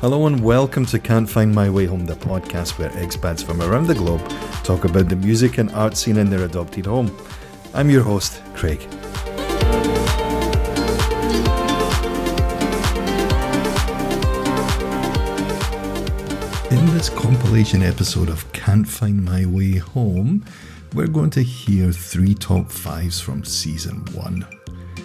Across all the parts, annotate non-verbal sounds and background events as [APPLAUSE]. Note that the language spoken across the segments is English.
Hello and welcome to Can't Find My Way Home, the podcast where expats from around the globe talk about the music and art scene in their adopted home. I'm your host, Craig. In this compilation episode of Can't Find My Way Home, we're going to hear three top fives from season one.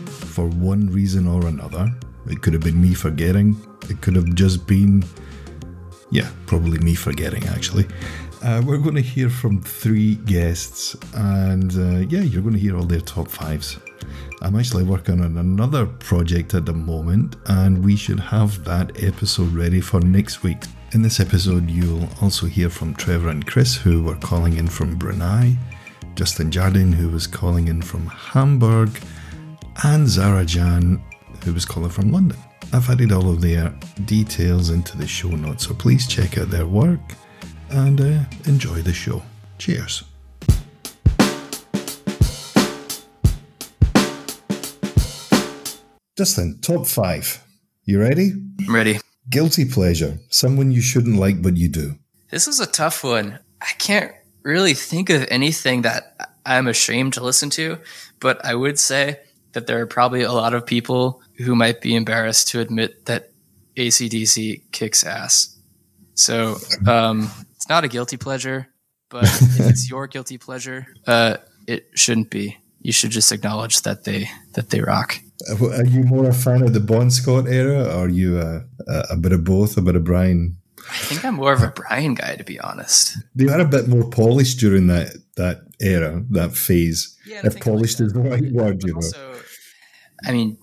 For one reason or another, it could have been me forgetting, it could have just been, yeah, probably me forgetting actually. Uh, we're going to hear from three guests, and uh, yeah, you're going to hear all their top fives. I'm actually working on another project at the moment, and we should have that episode ready for next week. In this episode, you'll also hear from Trevor and Chris, who were calling in from Brunei, Justin Jardine, who was calling in from Hamburg, and Zara Jan, who was calling from London. I've added all of their details into the show notes, so please check out their work and uh, enjoy the show. Cheers. Justin, top five. You ready? I'm ready. Guilty pleasure. Someone you shouldn't like, but you do. This is a tough one. I can't really think of anything that I'm ashamed to listen to, but I would say that there are probably a lot of people who might be embarrassed to admit that ACDC kicks ass. So um, it's not a guilty pleasure, but if [LAUGHS] it's your guilty pleasure, uh, it shouldn't be. You should just acknowledge that they that they rock. Are you more a fan of the Bon Scott era, or are you a, a, bit of both, a bit of Brian? I think I'm more of a Brian guy, to be honest. They were a bit more polished during that that era, that phase. Yeah, if polished is the right word, you know. Also, I mean,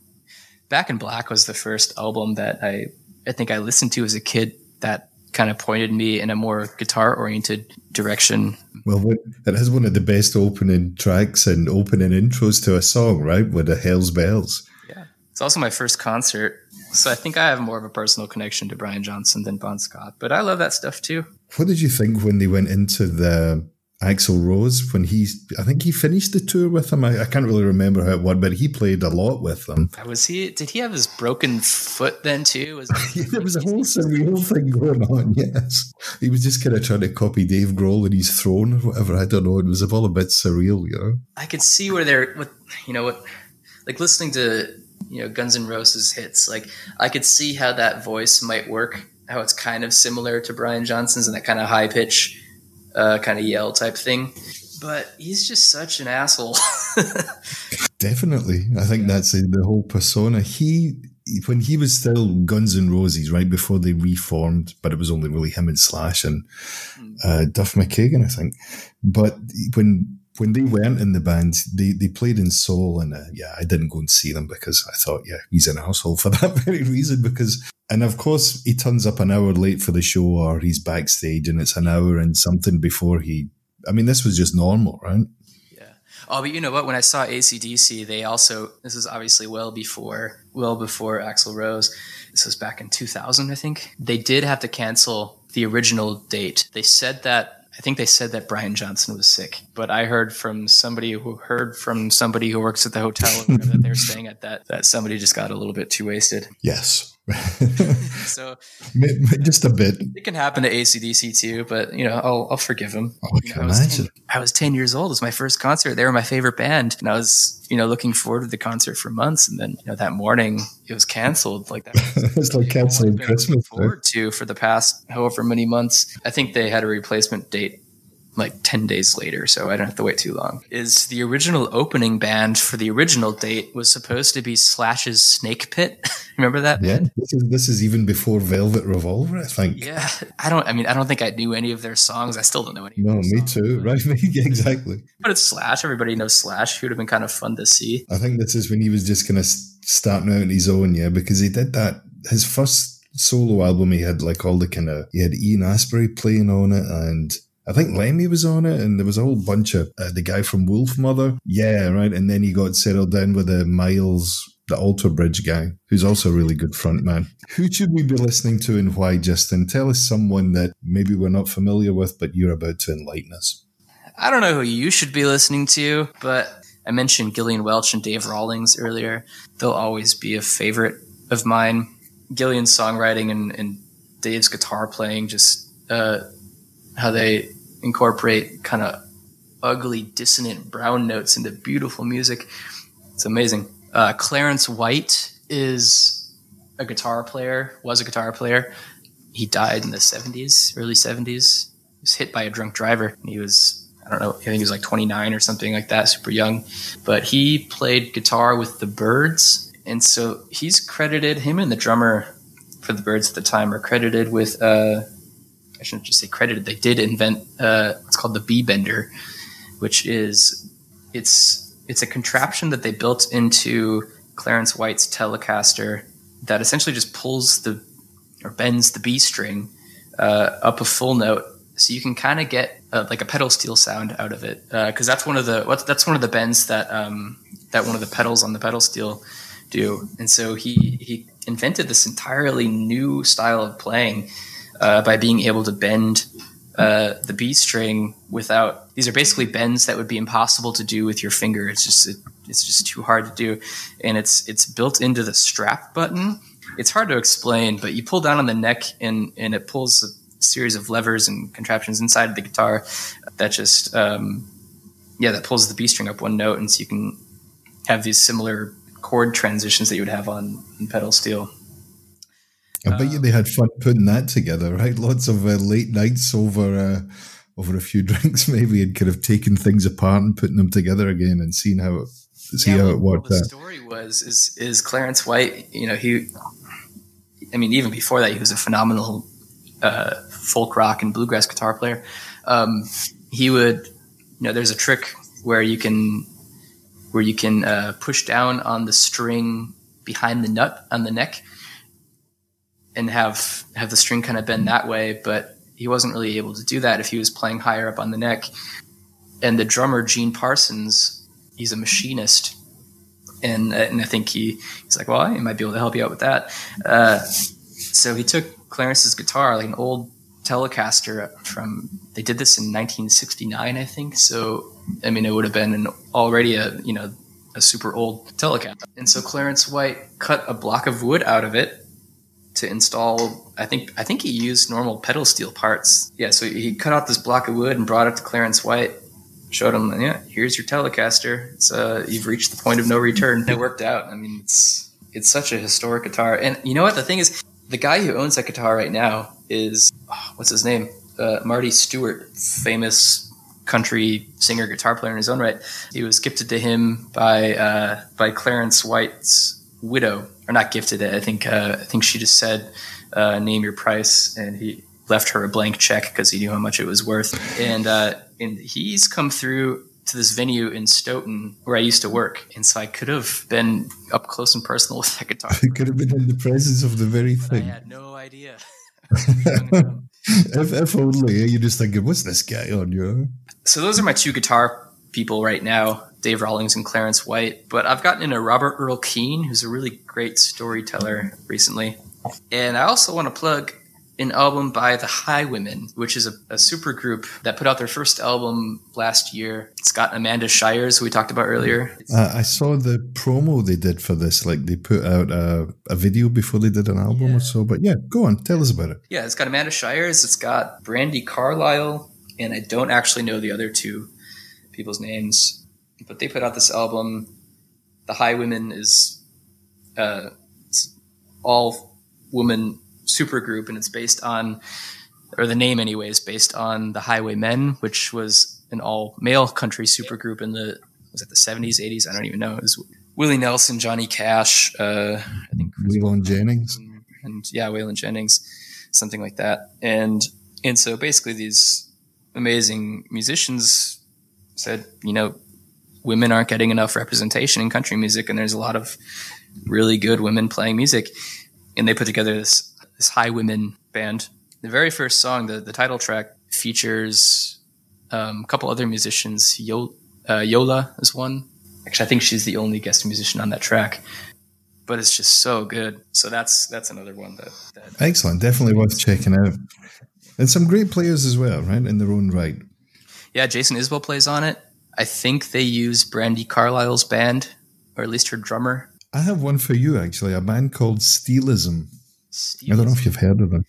Back in Black was the first album that I I think I listened to as a kid that kind of pointed me in a more guitar oriented direction. Well, it has one of the best opening tracks and opening intros to a song, right? With the Hell's Bells. Yeah. It's also my first concert. So I think I have more of a personal connection to Brian Johnson than Bon Scott, but I love that stuff too. What did you think when they went into the Axl Rose when he, I think he finished the tour with him. I, I, can't really remember how it went, but he played a lot with them. Was he? Did he have his broken foot then too? Was yeah, [LAUGHS] there was a whole surreal thing going on. [LAUGHS] Yes, he was just kind of trying to copy Dave Grohl in his throne or whatever. I don't know. It was all a bit surreal, you know. I could see where they're, with, you know, what, like listening to you know Guns N' Roses hits. Like I could see how that voice might work. How it's kind of similar to Brian Johnson's and that kind of high pitch uh, kind of yell type thing. But he's just such an asshole. [LAUGHS] Definitely, I think that's the whole persona. He when he was still Guns N' Roses, right before they reformed, but it was only really him and Slash and hmm. uh, Duff McKagan, I think. But when when they weren't in the band, they, they played in Seoul, and uh, yeah, I didn't go and see them because I thought, yeah, he's an asshole for [LAUGHS] that very reason. Because and of course, he turns up an hour late for the show, or he's backstage, and it's an hour and something before he. I mean, this was just normal, right? Yeah. Oh, but you know what? When I saw ACDC, they also this is obviously well before well before Axl Rose. This was back in 2000, I think. They did have to cancel the original date. They said that I think they said that Brian Johnson was sick, but I heard from somebody who heard from somebody who works at the hotel that they're [LAUGHS] staying at that that somebody just got a little bit too wasted. Yes. [LAUGHS] so just a bit. It can happen to ACDC too, but you know, I'll, I'll forgive him. Oh, I, you know, I, was 10, I was 10 years old. It was my first concert. They were my favorite band. And I was, you know, looking forward to the concert for months. And then, you know, that morning it was canceled. Like that. [LAUGHS] it's like canceling Christmas. Forward right? to for the past however many months. I think they had a replacement date like 10 days later, so I don't have to wait too long. Is the original opening band for the original date was supposed to be Slash's Snake Pit. [LAUGHS] Remember that? Yeah, this is this is even before Velvet Revolver, I think. Yeah, I don't. I mean, I don't think I knew any of their songs. I still don't know any. No, me songs, too. Right, [LAUGHS] exactly. But it's Slash. Everybody knows Slash. It would have been kind of fun to see. I think this is when he was just kind of starting out on his own, yeah, because he did that. His first solo album, he had like all the kind of he had Ian Astbury playing on it and I think Lemmy was on it, and there was a whole bunch of uh, the guy from Wolfmother. Yeah, right. And then he got settled down with the Myles, the Alter Bridge guy, who's also a really good frontman. Who should we be listening to and why, Justin? Tell us someone that maybe we're not familiar with, but you're about to enlighten us. I don't know who you should be listening to, but I mentioned Gillian Welch and Dave Rawlings earlier. They'll always be a favorite of mine. Gillian's songwriting and, and Dave's guitar playing, just uh, how they incorporate kind of ugly, dissonant brown notes into beautiful music. It's amazing. Uh, Clarence White is a guitar player, was a guitar player. He died in the 70s, early 70s. He was hit by a drunk driver. He was, I don't know, I think he was like 29 or something like that, super young. But he played guitar with the Byrds. And so he's credited, him and the drummer for the Byrds at the time are credited with, uh, I shouldn't just say credited, they did invent uh, what's called the B bender, which is, it's, it's a contraption that they built into Clarence White's Telecaster that essentially just pulls the or bends the B string uh, up a full note, so you can kind of get uh, like a pedal steel sound out of it. Because uh, that's one of the that's one of the bends that um, that one of the pedals on the pedal steel do. And so he he invented this entirely new style of playing uh, by being able to bend uh, the B string without these are basically bends that would be impossible to do with your finger. It's just it, it's just too hard to do, and it's it's built into the strap button. It's hard to explain, but you pull down on the neck and and it pulls a series of levers and contraptions inside the guitar that just um, yeah that pulls the B string up one note, and so you can have these similar chord transitions that you would have on, on pedal steel. I bet you they had fun putting that together, right? Lots of uh, late nights over uh, over a few [LAUGHS] drinks, maybe, and kind of taking things apart and putting them together again and seeing how it see yeah, how well, it worked. Well, the story was is is Clarence White. You know, he. I mean, even before that, he was a phenomenal uh, folk rock and bluegrass guitar player. Um, he would, you know, there's a trick where you can where you can uh, push down on the string behind the nut on the neck and have have the string kind of bend that way, but he wasn't really able to do that if he was playing higher up on the neck. And the drummer Gene Parsons, he's a machinist, and and I think he he's like, well, I might be able to help you out with that. Uh, so he took Clarence's guitar, like an old Telecaster from. They did this in 1969, I think. So I mean, it would have been an already a you know a super old Telecaster. And so Clarence White cut a block of wood out of it to install. I think I think he used normal pedal steel parts. Yeah, so he cut out this block of wood and brought it to Clarence White. Showed him, yeah, here's your Telecaster. It's uh, you've reached the point of no return. It worked out. I mean, it's it's such a historic guitar. And you know what? The thing is, the guy who owns that guitar right now is oh, what's his name? Uh, Marty Stuart, famous country singer guitar player in his own right. He was gifted to him by uh, by Clarence White's widow, or not gifted it. I think uh, I think she just said, uh, "Name your price," and he left her a blank check because he knew how much it was worth. And uh, and he's come through to this venue in Stoughton where I used to work, and so I could have been up close and personal [LAUGHS] with that guitar. You could have been in the presence of the very but thing. I had no idea. [LAUGHS] [LAUGHS] if, if only you just thinking, what's this guy on? You so those are my two guitar people right now. Dave Rawlings and Clarence White, but I've gotten into Robert Earl Keen, who's a really great storyteller recently. And I also want to plug an album by the Highwomen, which is a, a super group that put out their first album last year. It's got Amanda Shires, who we talked about earlier. Uh, I saw the promo they did for this. Like they put out a, a video before they did an album yeah. or so. But yeah, go on, tell us about it. Yeah, it's got Amanda Shires, it's got Brandi Carlile, and I don't actually know the other two people's names but they put out this album. The Highwomen is uh, all woman supergroup, and it's based on, or the name anyway is based on the Highwaymen, which was an all male country supergroup in the was it the seventies, eighties? I don't even know. It was Willie Nelson, Johnny Cash, uh, I think Waylon Jennings, and, and yeah, Waylon Jennings, something like that. And and so basically, these amazing musicians said, you know, women aren't getting enough representation in country music, and there's a lot of really good women playing music. And they put together this this high women band. The very first song, the the title track, features um, a couple other musicians. Yo, uh, Yola is one. Actually, I think she's the only guest musician on that track. But it's just so good. So that's that's another one that, that excellent. Definitely worth checking out. And some great players as well, right? In their own right. Yeah, Jason Isbell plays on it. I think they use Brandi Carlile's band, or at least her drummer. I have one for you, actually, a band called Steelism. Steelism. I don't know if you've heard of them.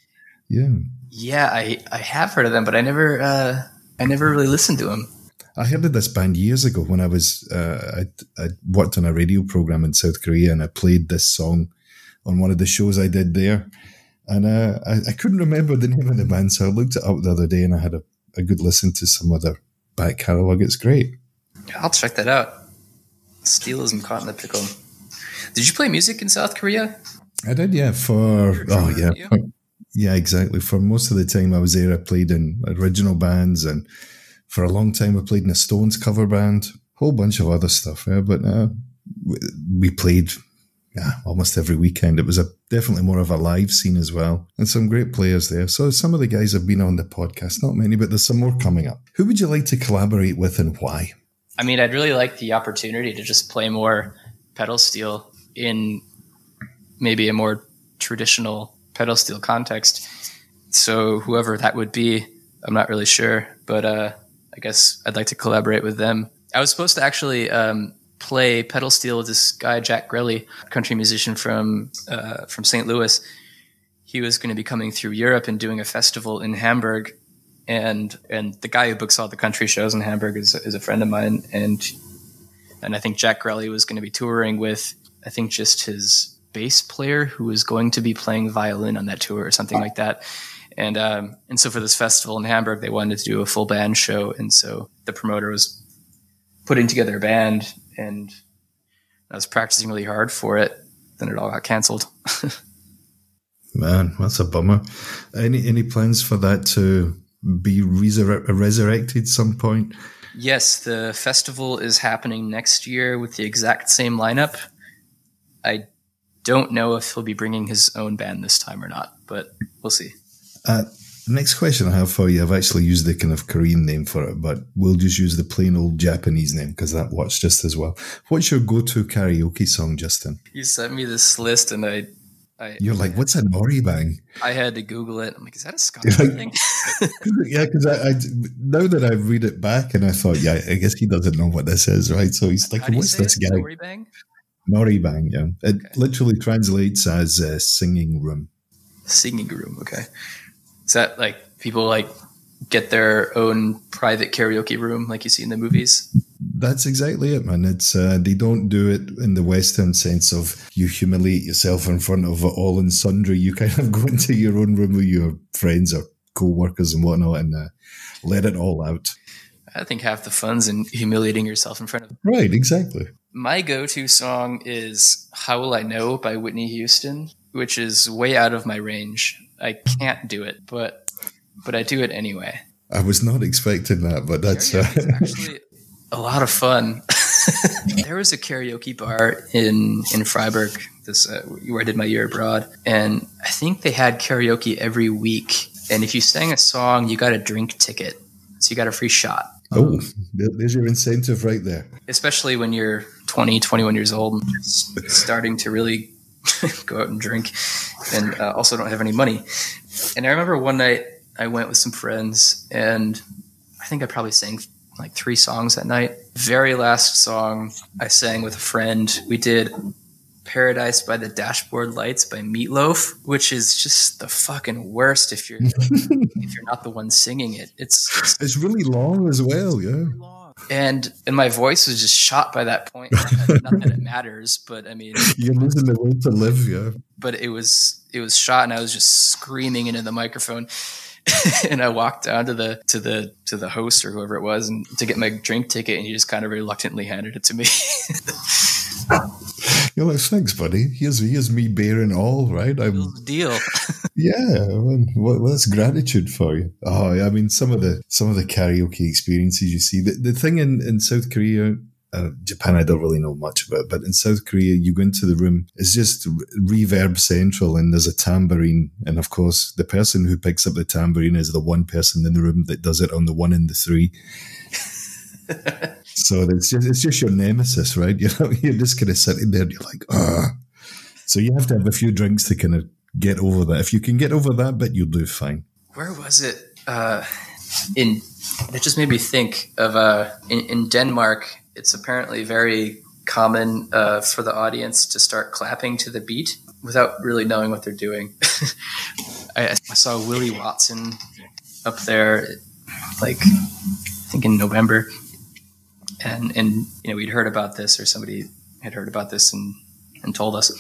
Yeah. Yeah, I, I have heard of them, but I never uh, I never really listened to them. I heard of this band years ago when I was uh, I, I worked on a radio program in South Korea and I played this song on one of the shows I did there, and uh, I, I couldn't remember the name of the band, so I looked it up the other day and I had a, a good listen to some of their back catalogue. It's great. I'll check that out. Steel isn't caught in the pickle. Did you play music in South Korea? I did, yeah. For oh yeah, for, yeah, exactly. For most of the time I was there, I played in original bands, and for a long time I played in a Stones cover band, whole bunch of other stuff. Yeah, but uh, we played yeah, almost every weekend. It was a definitely more of a live scene as well, and some great players there. So some of the guys have been on the podcast, not many, but there's some more coming up. Who would you like to collaborate with, and why? I mean, I'd really like the opportunity to just play more pedal steel in maybe a more traditional pedal steel context. So whoever that would be, I'm not really sure, but uh, I guess I'd like to collaborate with them. I was supposed to actually um, play pedal steel with this guy Jack Grelle, country musician from uh, from St. Louis. He was going to be coming through Europe and doing a festival in Hamburg, and and the guy who books all the country shows in Hamburg is, is a friend of mine, and and I think Jack Grelle was going to be touring with I think just his bass player who was going to be playing violin on that tour or something like that. And um, and so for this festival in Hamburg, they wanted to do a full band show, and so the promoter was putting together a band, and I was practicing really hard for it. Then it all got canceled. [LAUGHS] Man, that's a bummer. Any any plans for that to be resur- resurrected some point? Yes, the festival is happening next year with the exact same lineup. I don't know if he'll be bringing his own band this time or not, but we'll see. Uh, Uh, next question I have for you, I've actually used the kind of Korean name for it, but we'll just use the plain old Japanese name because that works just as well. What's your go-to karaoke song, Justin? You sent me this list, and I, I you're like, "What's a noraebang?" I had to Google it. I'm like, "Is that a Scottish like, thing?" [LAUGHS] yeah, because I, I, now that I read it back, and I thought, yeah, I guess he doesn't know what this is, right? So he's like, "What's this guy?" Noraebang. Nori bang, yeah. It okay. literally translates as uh, singing room. Singing room, okay. Is that like people like get their own private karaoke room like you see in the movies? That's exactly it, man. It's uh, they don't do it in the Western sense of you humiliate yourself in front of all and sundry. You kind of [LAUGHS] go into your own room with your friends or co-workers and whatnot and uh, let it all out. I think half the fun's in humiliating yourself in front of. Right, exactly. My go-to song is "How Will I Know" by Whitney Houston, which is way out of my range. I can't do it, but but I do it anyway. I was not expecting that, but that's uh... [LAUGHS] actually a lot of fun. [LAUGHS] there was a karaoke bar in in Freiburg, this uh, where I did my year abroad, and I think they had karaoke every week. And if you sang a song, you got a drink ticket, so you got a free shot. Oh, there's your incentive right there. Especially when you're 20, 21 years old and starting to really [LAUGHS] go out and drink and uh, also don't have any money. And I remember one night I went with some friends and I think I probably sang like three songs that night. Very last song I sang with a friend. We did Paradise by the Dashboard Lights by Meatloaf, which is just the fucking worst if you're [LAUGHS] if you're not the one singing it. It's it's, it's really long as well, yeah. And and my voice was just shot by that point. not that it matters, but I mean, [LAUGHS] you're losing the will to live, yeah. But it was it was shot, and I was just screaming into the microphone. [LAUGHS] and I walked down to the to the to the host or whoever it was, and to get my drink ticket, and he just kind of reluctantly handed it to me. [LAUGHS] You're like, thanks, buddy. Here's here's me bearing all, right? I'm deal. [LAUGHS] yeah, well, well, that's gratitude for you. Oh, I mean, some of the some of the karaoke experiences you see. The, the thing in in South Korea uh, Japan, I don't really know much about, but in South Korea, you go into the room, it's just reverb central and there's a tambourine. And of course, the person who picks up the tambourine is the one person in the room that does it on the one and the three. [LAUGHS] so it's just, it's just your nemesis, right? [LAUGHS] You know, you're just kind of sitting there and you're like, ah. So you have to have a few drinks to kind of get over that. If you can get over that bit, you'll do fine. Where was it? Uh, in that just made me think of uh, in, in Denmark it's apparently very common uh, for the audience to start clapping to the beat. without really knowing what they're doing. [LAUGHS] I, I, saw Willie Watson up there, like I think in November, and and you know we'd heard about this or somebody had heard about this and and told us.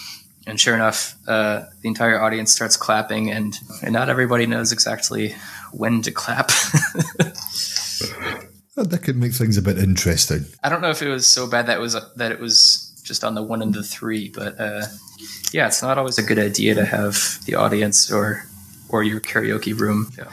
And sure enough, uh, the entire audience starts clapping, and, and not everybody knows exactly when to clap. [LAUGHS] that could make things a bit interesting. I don't know if it was so bad that it was that it was just on the one and the three, but uh, yeah, it's not always a good idea to have the audience or or your karaoke room. Yeah.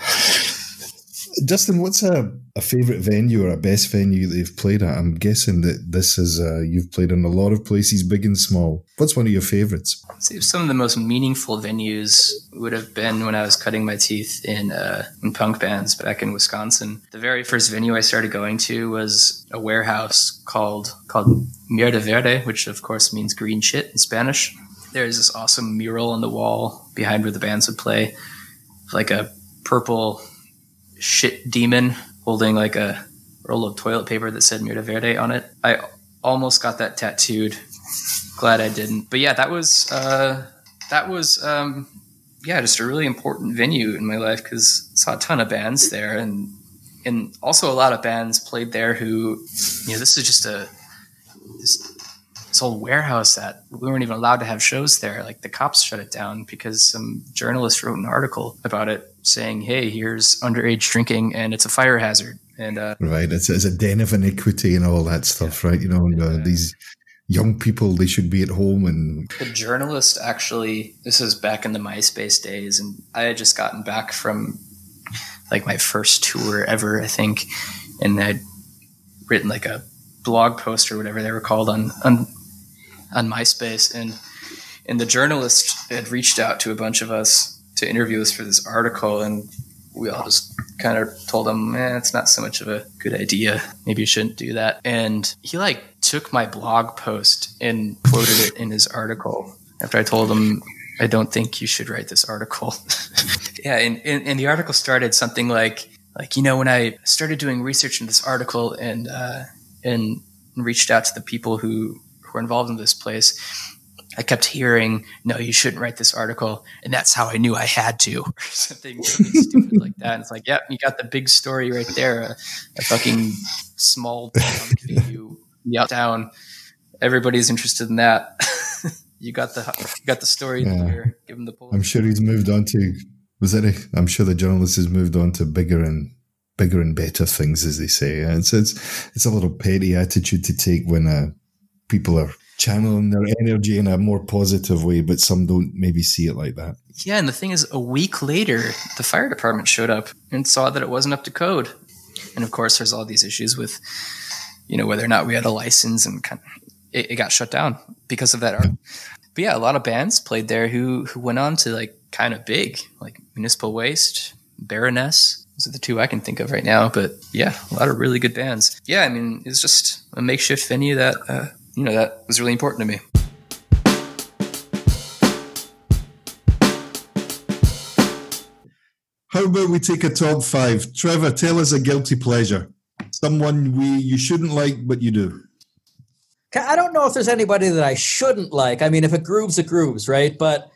Justin, what's a, a favorite venue or a best venue that you've played at? I'm guessing that this is uh, you've played in a lot of places, big and small. What's one of your favorites? Some of the most meaningful venues would have been when I was cutting my teeth in uh, in punk bands back in Wisconsin. The very first venue I started going to was a warehouse called called Mierda Verde, which of course means green shit in Spanish. There's this awesome mural on the wall behind where the bands would play, like a purple shit demon holding like a roll of toilet paper that said Mierda Verde on it. I almost got that tattooed. Glad I didn't. But yeah, that was uh, that was um, yeah, just a really important venue in my life because saw a ton of bands there and and also a lot of bands played there who you know this is just a this old warehouse that we weren't even allowed to have shows there. Like the cops shut it down because some journalist wrote an article about it saying, "Hey, here's underage drinking and it's a fire hazard." And uh, right, it's, it's a den of iniquity and all that stuff, yeah. right? You know, and, uh, these young people they should be at home and the journalist actually this is back in the myspace days and i had just gotten back from like my first tour ever i think and i'd written like a blog post or whatever they were called on on on myspace and and the journalist had reached out to a bunch of us to interview us for this article, and we all just kind of told him, eh, it's not so much of a good idea. Maybe you shouldn't do that. And he like took my blog post and quoted it in his article after I told him, I don't think you should write this article. [LAUGHS] yeah. And, and, and, the article started something like, like, you know, when I started doing research in this article and, uh, and reached out to the people who, who were involved in this place, I kept hearing, "No, you shouldn't write this article," and that's how I knew I had to, [LAUGHS] or something, something stupid like that. And it's like, yep, you got the big story right there. A, a fucking small town you down. Everybody's interested in that. [LAUGHS] you got the you got the story yeah. there. Give him the. Pull. I'm sure he's moved on to. Was that? A, I'm sure the journalist has moved on to bigger and bigger and better things, as they say. And so it's it's a little petty attitude to take when uh, people are channeling their energy in a more positive way, but some don't maybe see it like that. Yeah, and the thing is, a week later, the fire department showed up and saw that it wasn't up to code. And of course, there's all these issues with, you know, whether or not we had a license, and kind of, it, it, got shut down because of that. Yeah. But yeah, a lot of bands played there who who went on to like kind of big, like Municipal Waste, Baroness. Those are the two I can think of right now. But yeah, a lot of really good bands. Yeah, I mean, it's just a makeshift venue that uh, you know, that was really important to me. How about we take a top five? Trevor, tell us a guilty pleasure. Someone we you shouldn't like, but you do. I don't know if there's anybody that I shouldn't like. I mean, if it grooves, it grooves, right? But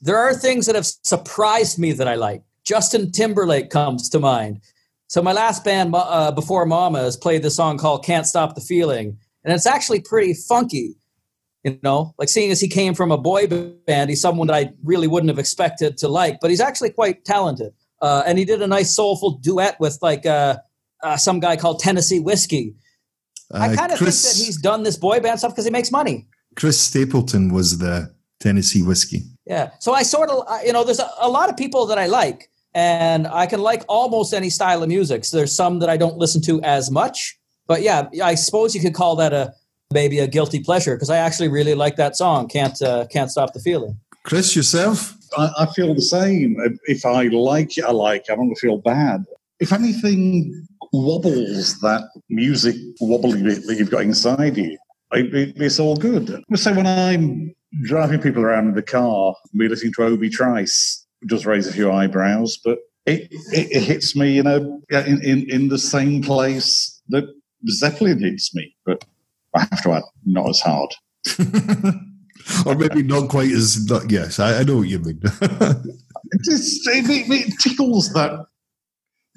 there are things that have surprised me that I like. Justin Timberlake comes to mind. So my last band uh, before Mamas played the song called "Can't Stop the Feeling," and it's actually pretty funky. You know, like seeing as he came from a boy band, he's someone that I really wouldn't have expected to like, but he's actually quite talented. Uh, and he did a nice soulful duet with like uh, uh, some guy called Tennessee Whiskey. I uh, kind of think that he's done this boy band stuff because he makes money. Chris Stapleton was the Tennessee Whiskey. Yeah. So I sort of, you know, there's a, a lot of people that I like, and I can like almost any style of music. So there's some that I don't listen to as much. But yeah, I suppose you could call that a maybe a guilty pleasure because I actually really like that song. Can't uh, can't stop the feeling. Chris, yourself? I, I feel the same. If I like it, I like. I don't feel bad. If anything wobbles that music wobbly bit that you've got inside you, it, it's all good. So when I'm driving people around in the car, we're listening to Obi Trice, does raise a few eyebrows, but it, it, it hits me, you know, in, in, in the same place that Zeppelin hits me, but I have to add, not as hard. [LAUGHS] or maybe not quite as. Not, yes, I, I know what you mean. [LAUGHS] It, just, it, it, it tickles that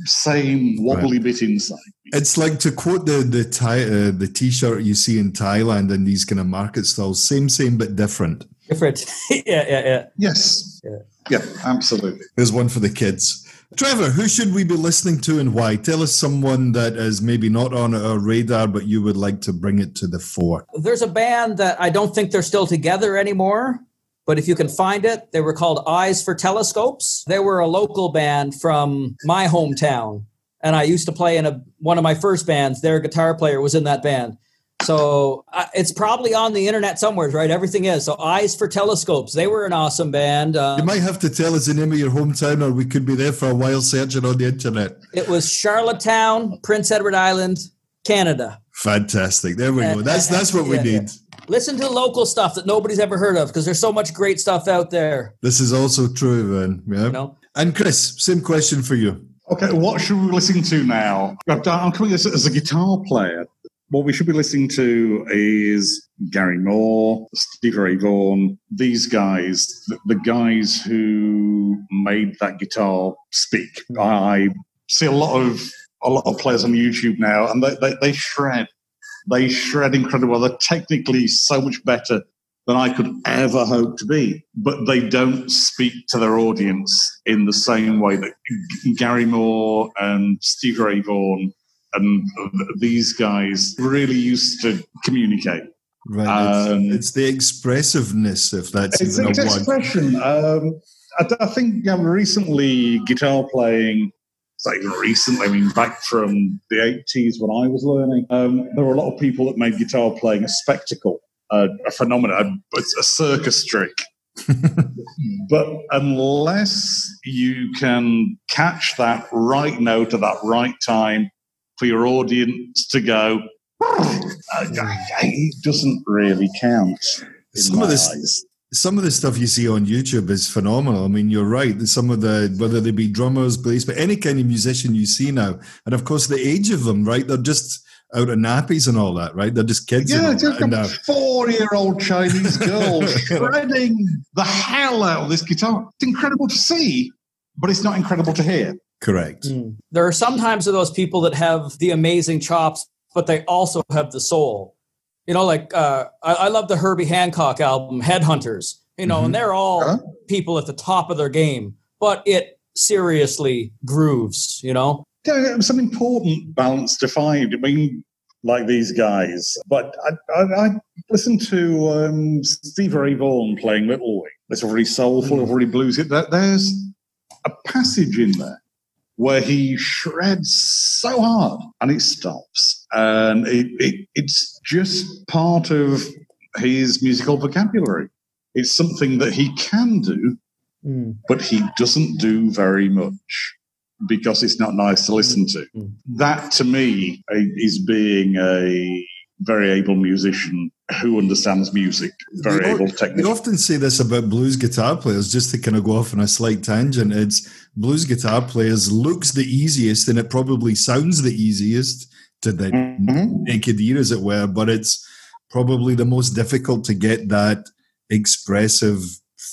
same wobbly bit inside. it's like to quote the the tie, uh, the t-shirt you see in Thailand and these kind of market stalls. Same, same, but different. Different. [LAUGHS] yeah, yeah, yeah. Yes. Yeah. Yeah, absolutely. There's one for the kids. Trevor, who should we be listening to and why? Tell us someone that is maybe not on our radar, but you would like to bring it to the fore. There's a band that I don't think they're still together anymore, but if you can find it, they were called Eyes for Telescopes. They were a local band from my hometown, and I used to play in a one of my first bands. Their guitar player was in that band. So uh, it's probably on the internet somewhere, right? Everything is. So Eyes for Telescopes. They were an awesome band. Uh, You might have to tell us the name of your hometown, or we could be there for a while searching on the internet. it was Charlottetown, Prince Edward Island, Canada. Fantastic. There we go. That's that's what we Yeah, yeah. need. Listen to local stuff that nobody's ever heard of because there's so much great stuff out there. This is also true, man. Yeah. You know. And Chris, same question for you. Okay, what should we listen to now? I've done- I'm coming as, as a guitar player. What we should be listening to is Gary Moore, Stevie Ray Vaughan, these guys, the, guys who made that guitar speak. I see a lot of a lot of players on YouTube now, and they, they, they shred. They shred incredibly well. They're technically so much better than I could ever hope to be. But they don't speak to their audience in the same way that Gary Moore and Stevie Ray Vaughan and these guys really used to communicate. Right. Um, it's, it's the expressiveness, if that's It's, even it's a word. expression. Um, I, I think um, recently guitar playing, it's even recently, I mean, back from the 80s when I was learning, um, there were a lot of people that made guitar playing a spectacle, uh, a phenomenon, a, a circus trick. [LAUGHS] but unless you can catch that right note at that right time for your audience to go, it doesn't really count. Some of this- eyes. Some of the stuff you see on YouTube is phenomenal. I mean, you're right. Some of the, whether they be drummers, bass, but any kind of musician you see now, and of course the age of them, right? They're just out of nappies and all that, right? They're just kids. Yeah, just that. A uh, four-year-old Chinese girl [LAUGHS] shredding the hell out of this guitar. It's incredible to see, but it's not incredible to hear. Correct. Mm. There are sometimes of those people that have the amazing chops, but they also have the soul. You know, like uh, I, I love the Herbie Hancock album, Headhunters. You know, Mhm. and they're all Huh? people at the top of their game, but it seriously grooves. You know, Yeah, it was an important balance to find. I mean, like these guys. But I, I, I listened to um, Stevie Ray Vaughan playing Little Wing. It's very soulful, very bluesy. There- There's a passage in there where he shreds so hard and it stops. And it, it, it's just part of his musical vocabulary. It's something that he can do, but he doesn't do very much because it's not nice to listen to. Mm. That to me is being a very able musician who understands music, very We able We technician. often say this about blues guitar players, just to kind of go off on a slight tangent. It's blues guitar players looks the easiest and it probably sounds the easiest to the Mhm. naked ear, as it were, but it's probably the most difficult to get that expressive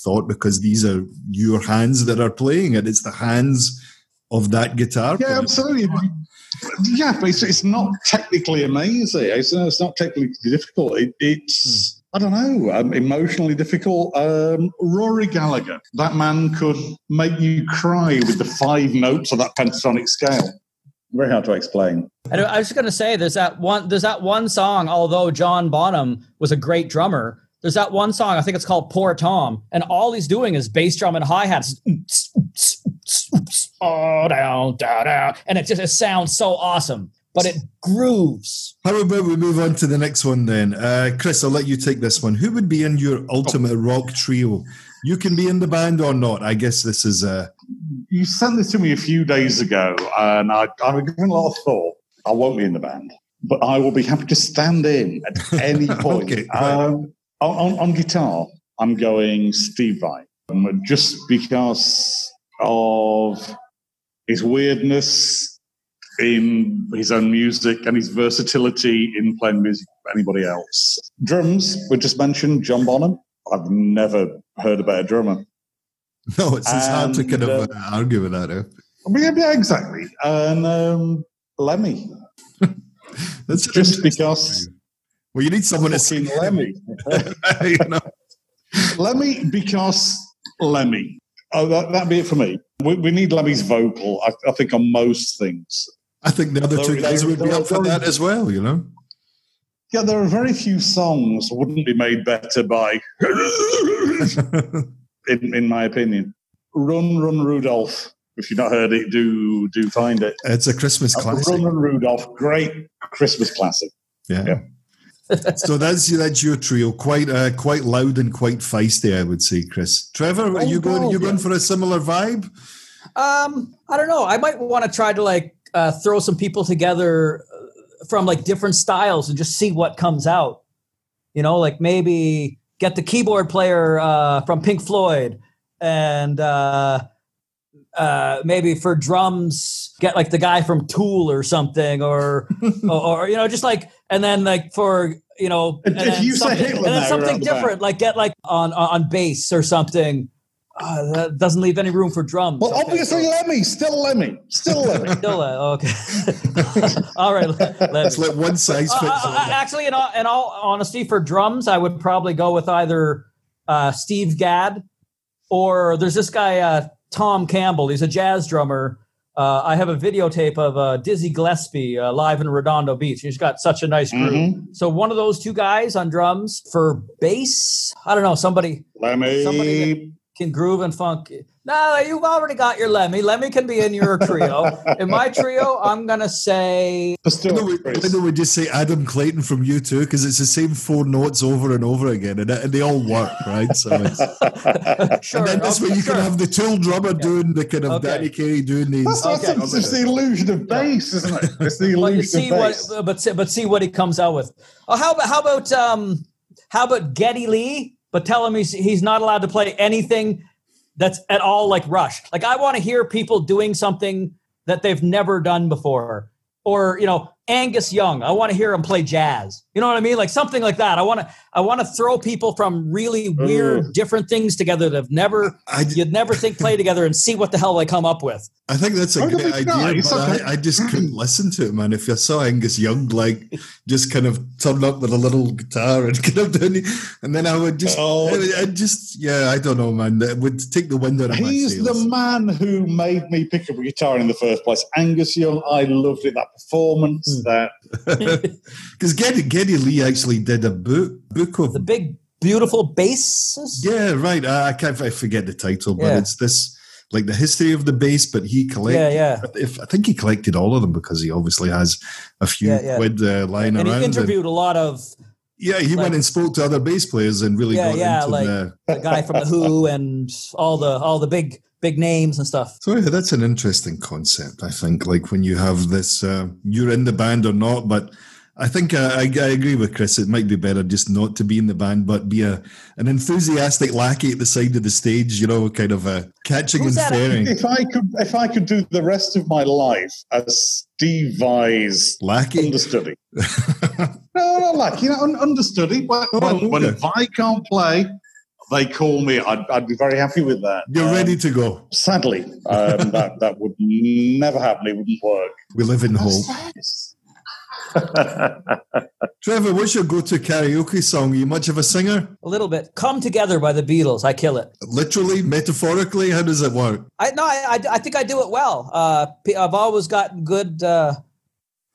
thought because these are your hands that are playing it. It's the hands of that guitar Yeah, player. absolutely. Yeah, but it's, it's not technically amazing. It's, it's not technically difficult. It, it's, I don't know, um, emotionally difficult. Um, Rory Gallagher, that man could make you cry with the five notes of that pentatonic scale. Very hard to explain. And I was just gonna say, there's that one. There's that one song. Although John Bonham was a great drummer, there's that one song. I think it's called "Poor Tom," and all he's doing is bass drum and hi hats. Oh, down, down, down, and it just it sounds so awesome, but it grooves. How about we move on to the next one then? Uh, Chris, I'll let you take this one. Who would be in your ultimate rock trio? You can be in the band or not. I guess this is uh, You sent this to me a few days ago, and I, I've given a lot of thought. I won't be in the band, but I will be happy to stand in at any [LAUGHS] point. Okay, right. um, on, on, on guitar, I'm going Steve Vai, um, just because of his weirdness in his own music and his versatility in playing music for anybody else. Drums, we just mentioned John Bonham. I've never heard about a better drummer. [LAUGHS] No, it's, it's hard to kind of uh, argue with that. Eh? I mean, yeah, exactly. And um, Lemmy, [LAUGHS] That's just because thing. Well, you need someone to sing Lemmy. [LAUGHS] you know? Lemmy because Lemmy. Oh, that, that'd be it for me. We, we need Lemmy's vocal, I, I think, on most things. I think the other two They're- guys would be up for that as well, you know? Yeah, there are very few songs wouldn't be made better by, [LAUGHS] in, in my opinion. Run, Run, Rudolph. If you've not heard it, do do find it. it's a Christmas uh, classic. Run, Run, Rudolph, great Christmas classic. Yeah. Yeah. So that's that's your trio, quite uh, quite loud and quite feisty, I would say, Chris. Trevor, are Oh, you going? You going yeah. for a similar vibe? Um, I don't know. I might want to try to like uh, throw some people together uh, from like different styles and just see what comes out. You know, like maybe get the keyboard player uh, from Pink Floyd, and uh, uh, maybe for drums get like the guy from Tool or something, or [LAUGHS] or, or, you know, just like, and then like for you know, If- and if then you say something, and then something out the different, like get like on on bass or something. Uh, that doesn't leave any room for drums. Well, Okay, obviously, so- Lemmy, still Lemmy, still Lemmy. Still, uh, okay. [LAUGHS] all right. Let, It's like one size Uh, fits uh, all. actually, in all, in all honesty, for drums, I would probably go with either uh, Steve Gadd or there's this guy uh, Tom Campbell. He's a jazz drummer. Uh, I have a videotape of uh, Dizzy Gillespie uh, live in Redondo Beach. He's got such a nice groove. Mhm. So one of those two guys on drums for bass. I don't know. Somebody Lemmy. Somebody can groove and funk. No, you've already got your Lemmy. Lemmy can be in your trio. in my trio, I'm gonna say Why Still, don't, we, why don't we just say Adam Clayton from U2? Because it's the same four notes over and over again, and, and they all work, right? So, it's, [LAUGHS] sure. and then this way you sure. can have the tool drummer doing the kind of Okay. Danny Carey doing these. That's, that's, Okay. it's, it's the illusion of bass, isn't it? It's the [LAUGHS] Well, you illusion see of what, bass. but see- but see what he comes out with. Oh, how about how about um, how about Geddy Lee? But tell him he's he's not allowed to play anything that's at all like Rush. Like I want to hear people doing something that they've never done before, or you know Angus Young. I want to hear him play jazz. You know what I mean? Like something like that. I want to I want to throw people from really weird, Ugh. different things together that have never I, you'd never think play together and see what the hell they come up with. I think that's a great idea, but okay. I, I just couldn't [CLEARS THROAT] listen to it, man. If I saw Angus Young, like, just kind of turn up with a little guitar and kind of doing it, and then I would just, Oh. I, I just, yeah, I don't know, man. It would take the wind out of my He's sails. the man who made me pick up a guitar in the first place. Angus Young, I loved it. That performance, Hmm. that [LAUGHS] Because Geddy, Geddy Lee actually did a book book of The big beautiful bass. yeah, right. I, I can't I forget the title, but Yeah. it's this like the history of the bass. But he collected. Yeah, yeah. If I think he collected all of them because he obviously has a few Yeah, yeah. quid uh, lying and around. he and- interviewed a lot of yeah, he like- went and spoke to other bass players and really Yeah, got yeah, into like- the. the guy from the Who and all the all the big big names and stuff. So yeah, that's an interesting concept. I think, like when you have this, uh, you're in the band or not, but. I think uh, I, I agree with Chris. It might be better just not to be in the band, but be a an enthusiastic lackey at the side of the stage. You know, kind of a catching Who's and that? faring. if I could, if I could do the rest of my life as Steve Vai's Lackey. understudy. no, not like you know, un- understudy. When, Oh, when, when okay. Vai can't play, they call me. I'd, I'd be very happy with that. You're Um, ready to go. Sadly, um, that that would never happen. It wouldn't work. We live in hope. Trevor, what's your go-to karaoke song? Are you much of a singer? A little bit. Come Together by the Beatles. I kill it. Literally, metaphorically, how does it work? I no, I, I, I think I do it well. Uh, I've always gotten good uh,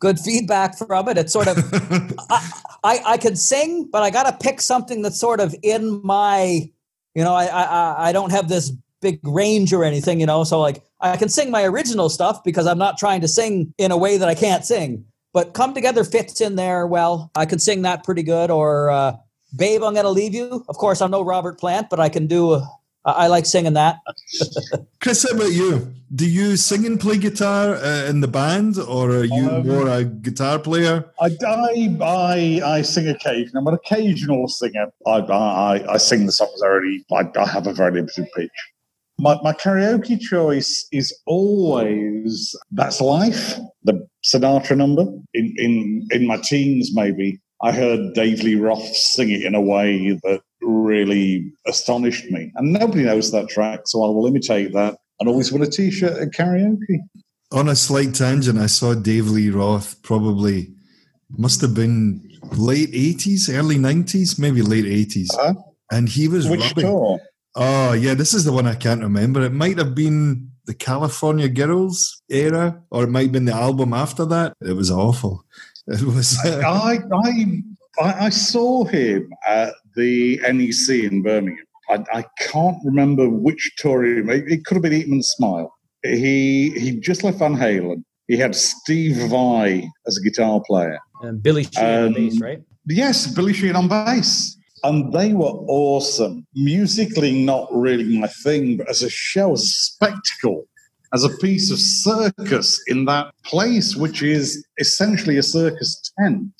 good feedback from it. It's sort of [LAUGHS] I, I I can sing, but I got to pick something that's sort of in my, you know, I I- I don't have this big range or anything, you know. So like I can sing my original stuff because I'm not trying to sing in a way that I can't sing. But come together fits in there well. I can sing that pretty good. Or uh, babe, I'm gonna leave you. Of course, I'm no Robert Plant, but I can do. A, I I like singing that. [LAUGHS] Chris, how about you? Do you sing and play guitar uh, in the band, or are you Um, more a guitar player? I, I, I, I sing occasionally. I'm an occasional singer. I, I, I sing the songs I already. I, I have a very limited pitch. My, my karaoke choice is always "That's Life," the Sinatra number. In in in my teens, maybe I heard Dave Lee Roth sing it in a way that really astonished me. And nobody knows that track, so I will imitate that and always win a t shirt at karaoke. On a slight tangent, I saw Dave Lee Roth probably must have been late 80s, early 90s, maybe late 80s. Uh-huh. And he was Which rubbing- tour? Oh, yeah, this is the one I can't remember. It might have been the California Girls era, or it might have been the album after that. It was awful. [LAUGHS] It was. uh, I, I, I, I saw him at the NEC in Birmingham. I, I can't remember which tour he made. It could have been Eat 'Em and Smile. He he just left Van Halen. He had Steve Vai as a guitar player. And Billy Sheehan on Um, bass, right? Yes, Billy Sheehan on bass. And they were awesome. Musically, not really my thing, but as a show, as a spectacle, as a piece of circus in that place, which is essentially a circus tent.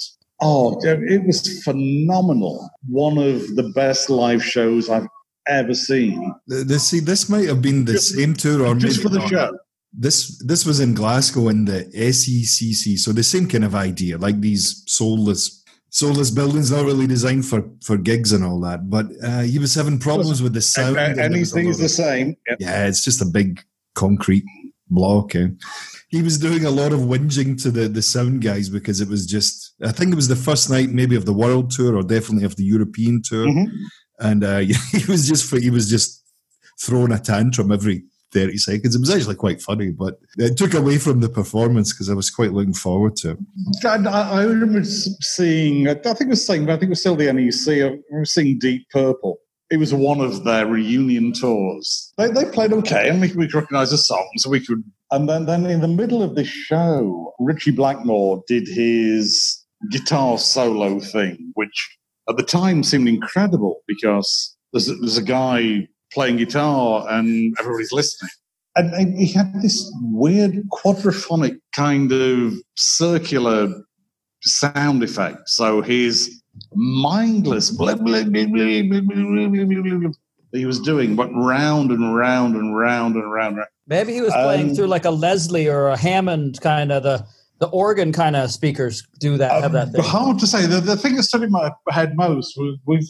Oh, it was phenomenal. One of the best live shows I've ever seen. this, see, this might have been the Just- same tour, or Just for the not. show. This this was in Glasgow in the SECC, so the same kind of idea, like these soulless soulless buildings, not really designed for for gigs and all that. But uh, he was having problems with the sound. and there was a Anything is the same. Yeah, it's just a big concrete block. eh? He was doing a lot of whinging to the, the sound guys because it was just, I think it was the first night maybe of the world tour or definitely of the European tour. Mhm. And uh, [LAUGHS] he was just, he was just throwing a tantrum every 30 seconds. It was actually quite funny, but it took away from the performance because I was quite looking forward to it. I, I remember seeing, I think it was saying, I think it was still the NEC, I remember seeing Deep Purple. It was one of their reunion tours. They, they played okay, and we, we could recognize the songs. We could, and then, then in the middle of this show, Ritchie Blackmore did his guitar solo thing, which at the time seemed incredible because there's, there's a guy playing guitar and everybody's listening. And he had this weird quadraphonic kind of circular sound effect. So his mindless blah, blah, blah, he was doing went round and round and round and round. Maybe he was playing um, through like a Leslie or a Hammond kind of the the organ kind of speakers do that. Have that thing. Hard to say. The, the thing that stuck in my head most was we've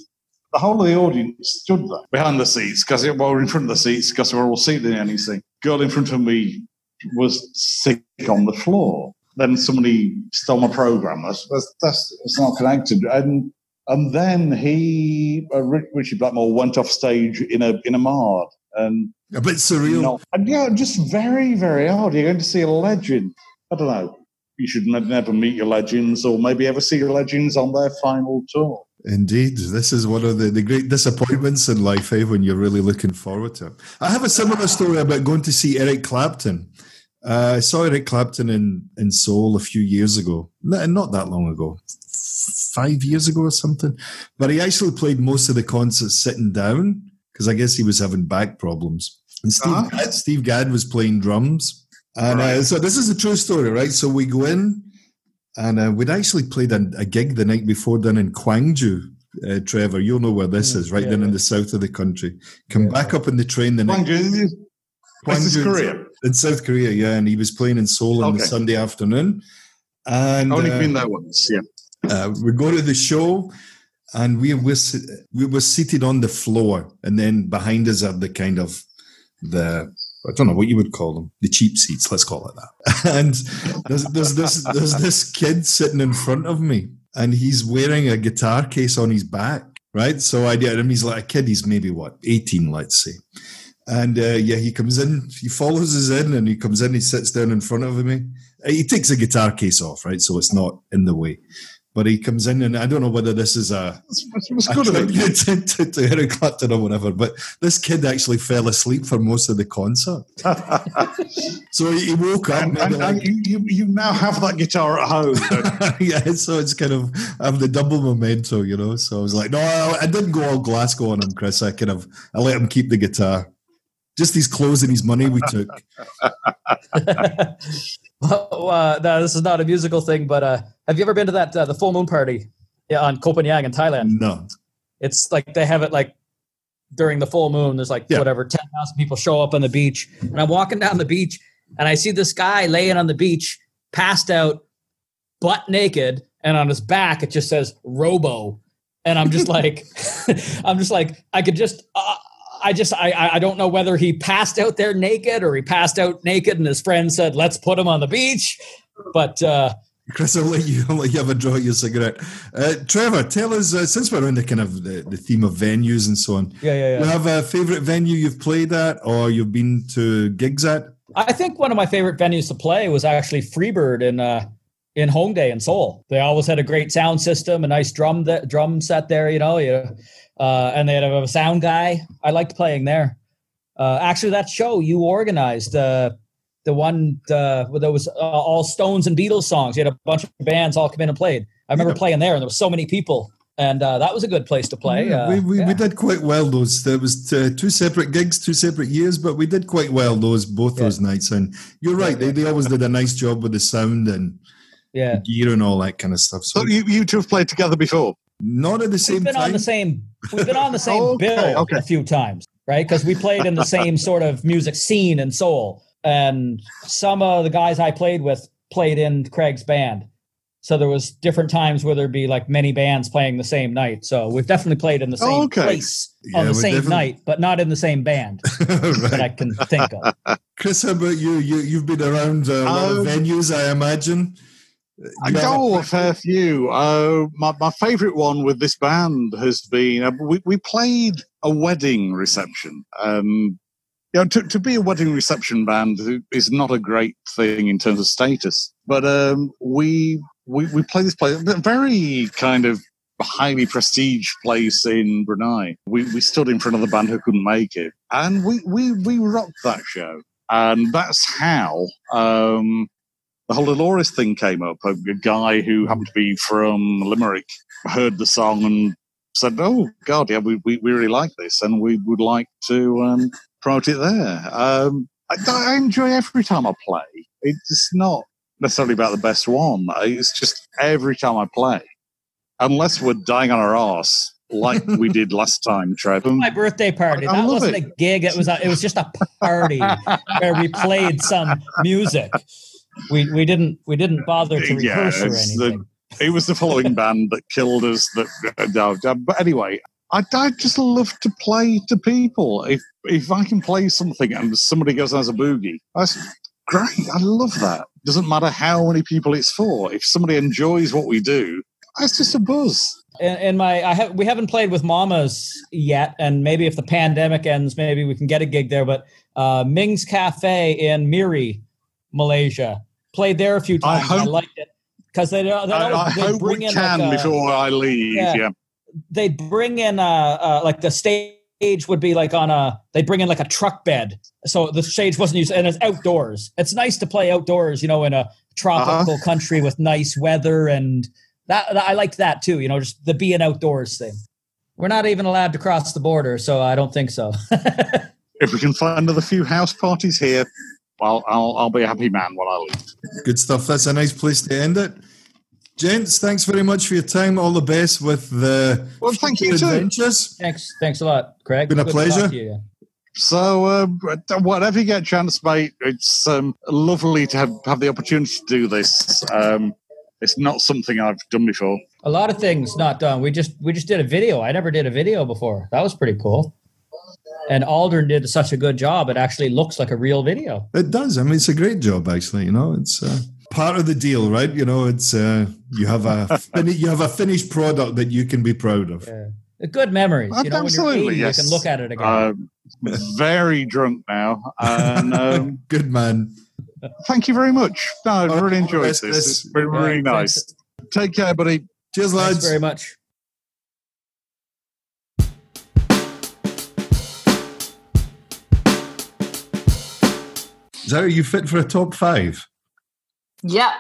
the whole of the audience stood there behind the seats because well, we're in front of the seats because we're all seated in anything. Girl in front of me was sick on the floor. Then somebody stole my program. That's that's, that's, not connected. And and then he uh, Ri- Ritchie Blackmore went off stage in a in a mard and A bit surreal. not, and yeah, just very very odd. You're going to see a legend. I don't know. You should ne- never meet your legends, or maybe ever see your legends on their final tour. Indeed, this is one of the, the great disappointments in life, eh, when you're really looking forward to it. I have a similar story about going to see Eric Clapton. Uh, I saw Eric Clapton in, in Seoul a few years ago, not, that long ago, five years ago or something. But he actually played most of the concerts sitting down because I guess he was having back problems. And Steve, Uh-huh. Gadd, Steve Gadd was playing drums. And uh, so this is a true story, right? So we go in, and uh, we'd actually played a, a gig the night before down in Gwangju. Uh, Trevor, you'll know where this Mm, is, right yeah, down in the south of the country. Come Yeah. back up in the train the night. Gwangju, this is Gwangju in- Korea. in South Korea, yeah, and he was playing in Seoul on the Sunday afternoon. And Only uh, been there once. Yeah. uh, we go to the show, and we were we were seated on the floor, and then behind us are the kind of the I don't know what you would call them, the cheap seats. Let's call it that. [LAUGHS] And there's, there's this there's this kid sitting in front of me, and he's wearing a guitar case on his back. Right, so I did him. He's like a kid. He's maybe what eighteen, let's say. And uh, yeah, he comes in, he follows us in, and he comes in, he sits down in front of me. He takes the guitar case off, right? So it's not in the way. But he comes in, and I don't know whether this is a, it's a good of him. tribute to, to, to Eric Clapton or whatever. But this kid actually fell asleep for most of the concert. [LAUGHS] So he woke up. and, and, like- and you, you, you now have that guitar at home. [LAUGHS] yeah, so it's kind of I have the double memento, you know. So I was like, no, I, I didn't go all Glasgow on him, Chris. I kind of I let him keep the guitar. Just his clothes and his money we took. [LAUGHS] well, uh, no, this is not a musical thing, but uh, have you ever been to that uh, the full moon party yeah, on Koh Phangan in Thailand? No, It's like they have it like during the full moon. There's like Yeah. whatever ten thousand people show up on the beach, and I'm walking down the beach, and I see this guy laying on the beach, passed out, butt naked, and on his back it just says Robo. and I'm just [LAUGHS] like, [LAUGHS] I'm just like, I could just. Uh, I just I I don't know whether he passed out there naked or he passed out naked and his friend said let's put him on the beach, but uh, Chris, I'll let you, I'll let you have a draw at your cigarette. Uh, Trevor, tell us, uh, since we're on the kind of the, the, theme of venues and so on, yeah, yeah, yeah. you have a favorite venue you've played at or you've been to gigs at? I think one of my favorite venues to play was actually Freebird in uh, in Hongdae in Seoul. They always had a great sound system, a nice drum that, drum set there, you know, you, uh, and they had a, a, sound guy. I liked playing there. Uh, actually, that show you organized, uh, the one uh, where there was uh, all Stones and Beatles songs. You had a bunch of bands all come in and played. I remember yeah. playing there, and there was so many people, and uh, that was a good place to play. Yeah, we, we, yeah. we, did quite well those. There was uh, two separate gigs, two separate years, but we did quite well those both those nights. And you're right, they, they always did a nice job with the sound and yeah gear and all that kind of stuff. So, so you you two have played together before? Not at the same. We've been time. on the same. We've been on the same [LAUGHS] okay, bill okay. a few times, right? Because we played in the same sort of music scene in Seoul and some of the guys I played with played in Craig's band. So there was different times where there'd be like many bands playing the same night. So we've definitely played in the same okay. place on the same definitely... night, but not in the same band [LAUGHS] right. that I can think of. Chris, how about you? You you've been around a lot um, of venues, I imagine. I go a fair few. Uh, my my favourite one with this band has been uh, we we played a wedding reception. Um, you know, to, to be a wedding reception band is not a great thing in terms of status. But um, we we we play this place, a very kind of highly prestige place in Brunei. We we stood in front of the band who couldn't make it, and we we we rocked that show. And that's how um, the whole Dolores thing came up. A, a guy who happened to be from Limerick heard the song and said, "Oh God, yeah, we, we, we really like this, and we would like to um, promote it there." Um, I, I, enjoy every time I play. It's not necessarily about the best one. It's just every time I play, unless we're dying on our ass like we [LAUGHS] did last time, Trevor. My birthday party. I, I that wasn't it. a gig. It was a, it was just a party [LAUGHS] where we played some music. We we didn't we didn't bother to rehearse yeah, or anything. The, it was the following [LAUGHS] band that killed us. That uh, but anyway, I, I just love to play to people. If if I can play something and somebody goes as a boogie, that's great. I love that. Doesn't matter how many people it's for. If somebody enjoys what we do, that's just a buzz. And, my, I have we haven't played with Mamas yet, and maybe if the pandemic ends, maybe we can get a gig there. But uh, Ming's Cafe in Miri, Malaysia, played there a few times. I, hope, I liked it because they, they, I, I they hope we can like a, before I leave. Yeah, yeah. they bring in uh, uh, like the stage would be like on a they bring in like a truck bed, so the stage wasn't used, and it's outdoors. It's nice to play outdoors, you know, in a tropical uh-huh. country with nice weather, and that, that I liked that too. You know, just the being outdoors thing. We're not even allowed to cross the border, so I don't think so. [LAUGHS] if we can find another few house parties here, I'll, I'll, I'll be a happy man when I leave. Good stuff. That's a nice place to end it. Gents, thanks very much for your time. All the best with the well, thank you adventures. Too. Thanks, thanks a lot, Craig. Been a Good pleasure. So, uh, whatever you get a chance, mate, it's um, lovely to have, have the opportunity to do this. Um, it's not something I've done before. A lot of things not done. We just we just did a video. I never did a video before. That was pretty cool and Aldern did such a good job. It actually looks like a real video. It does. I mean, it's a great job, actually. You know, it's uh, part of the deal, right? You know, it's uh, you have a [LAUGHS] fin- you have a finished product that you can be proud of. Yeah. Good memories. You know, Absolutely, when you're 80, yes. you can look at it again. Um, very drunk now. And, [LAUGHS] um, good man. Thank you very much. No, I've really enjoyed this. It's been really yeah, nice. Take care, buddy. Cheers, lads. Thanks very much. Zoe, you fit for a top five? Yep.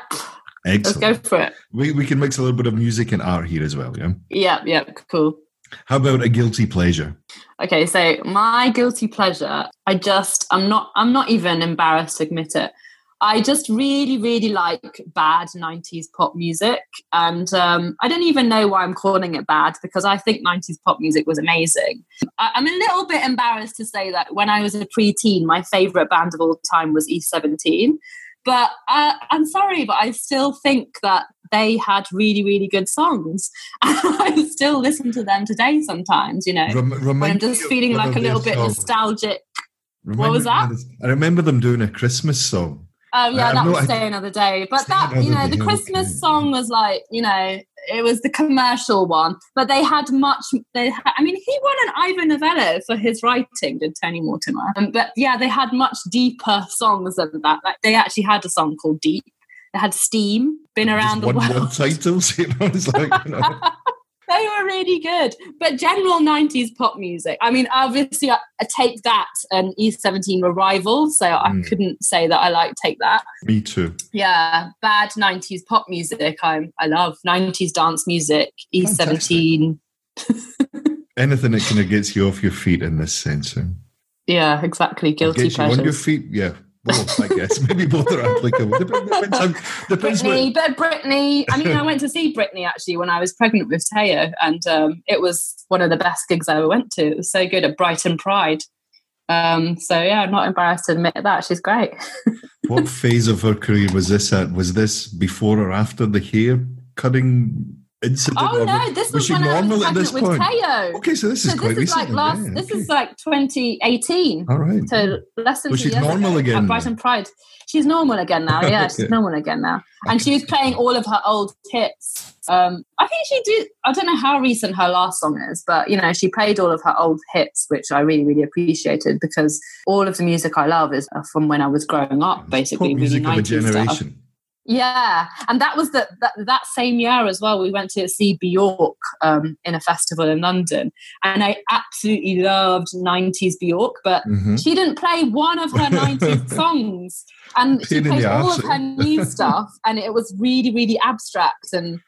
Excellent. Let's go for it. We, we can mix a little bit of music and art here as well, yeah? Yep, yep, cool. How about a guilty pleasure? Okay, so my guilty pleasure, I just I'm not I'm not even embarrassed to admit it. I just really, really like bad 90s pop music. And um, I don't even know why I'm calling it bad because I think 90s pop music was amazing. I- am a little bit embarrassed to say that when I was a preteen, my favorite band of all time was E17. But uh, I'm sorry, but I still think that they had really, really good songs. And [LAUGHS] I still listen to them today sometimes, you know, Rem- when I'm just feeling like a little bit nostalgic. Remember, what was that? I remember them doing a Christmas song. Oh yeah, I, that was Stay Another Day. But that, you know, the Christmas okay. song was like, you know, it was the commercial one. But they had much. They, had, I mean, he won an Ivor Novello for his writing, did Tony Mortimer. Um, but yeah, they had much deeper songs than that. Like they actually had a song called Deep. They had Steam, been around Just the one world. titles, [LAUGHS] you know, it's like. You know. [LAUGHS] they were really good. But general 90s pop music. I mean, obviously, I, I Take That and E17 were rivals, so mm. I couldn't say that I like Take That. Me too. Yeah, bad 90s pop music. I I love 90s dance music, E17. [LAUGHS] Anything that kind of gets you off your feet in this sense. Yeah, exactly. Guilty pleasures. on your feet, yeah. Both, I guess. [LAUGHS] Maybe both are applicable. Depends, depends Britney, but Britney, I mean, I went to see Britney actually when I was pregnant with Teo, and um, it was one of the best gigs I ever went to. It was so good at Brighton Pride. Um, so yeah, I'm not embarrassed to admit that. She's great. [LAUGHS] what phase of her career was this at? Was this before or after the hair cutting incident? Oh no, this was, was when I was pregnant with point? Teo. Okay, so this is so quite this is Like last, yeah, this okay. is like 2018. All right. So less than well, she's normal ago, again. Brighton Pride. She's normal again now. [LAUGHS] Yeah, okay. she's normal again now. And she was playing all of her old hits. Um, I think she did. I don't know how recent her last song is, but you know, she played all of her old hits, which I really, really appreciated because all of the music I love is from when I was growing up, basically. Pop music really of a generation. Stuff. Yeah, and that was the, that that same year as well. We went to see Bjork um, in a festival in London, and I absolutely loved '90s Bjork. But mm-hmm. she didn't play one of her '90s [LAUGHS] songs, and she played all of her new stuff, and it was really, really abstract, and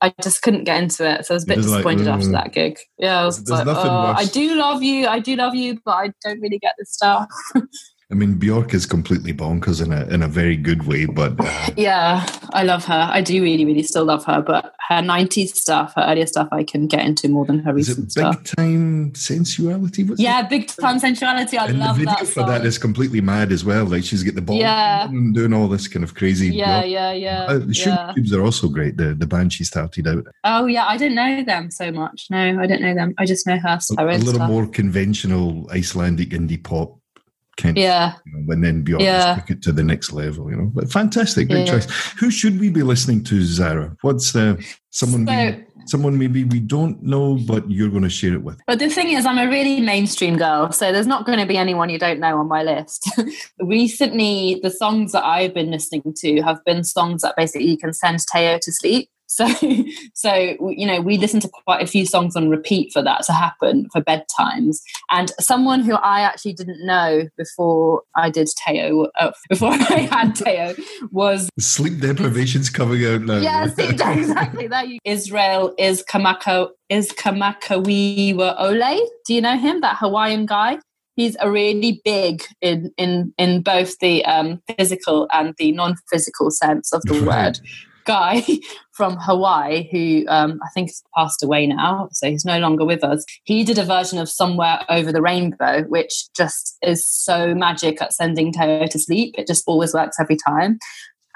I just couldn't get into it. So I was a bit disappointed like, after that gig. Yeah, I was like, oh, I do love you, I do love you, but I don't really get this stuff. [LAUGHS] I mean, Bjork is completely bonkers in a in a very good way, but uh, yeah, I love her. I do really, really still love her. But her '90s stuff, her earlier stuff, I can get into more than her recent big stuff. time sensuality? What's yeah, it? big time sensuality. I and love the video that. for that is completely mad as well. Like she's got the ball, yeah, and doing all this kind of crazy. Yeah, Bjork. yeah, yeah. Uh, the yeah. Cubes are also great. The the band she started out. Oh yeah, I didn't know them so much. No, I didn't know them. I just know her. A, a little stuff. more conventional Icelandic indie pop kind yeah. of, you know, and then beyond yeah. took it to the next level, you know. But fantastic, great yeah. choice. Who should we be listening to, Zara? What's uh, someone so, we, someone maybe we don't know, but you're going to share it with? But the thing is, I'm a really mainstream girl, so there's not going to be anyone you don't know on my list. [LAUGHS] Recently, the songs that I've been listening to have been songs that basically you can send Teo to sleep. So, [LAUGHS] so you know, we listen to quite a few songs on repeat for that to happen for bedtimes. And someone who I actually didn't know before I did Teo, uh, [LAUGHS] before I had Teo, was sleep deprivation's coming out now. Yeah, [LAUGHS] exactly. That Israel is Kamako is Kamakawiwo'ole. Do you know him? That Hawaiian guy he's a really big in in in both the um, physical and the non-physical sense of the word guy [LAUGHS] from Hawaii who um, I think has passed away now, so he's no longer with us. He did a version of Somewhere Over the Rainbow, which just is so magic at sending Teo to sleep. It just always works every time.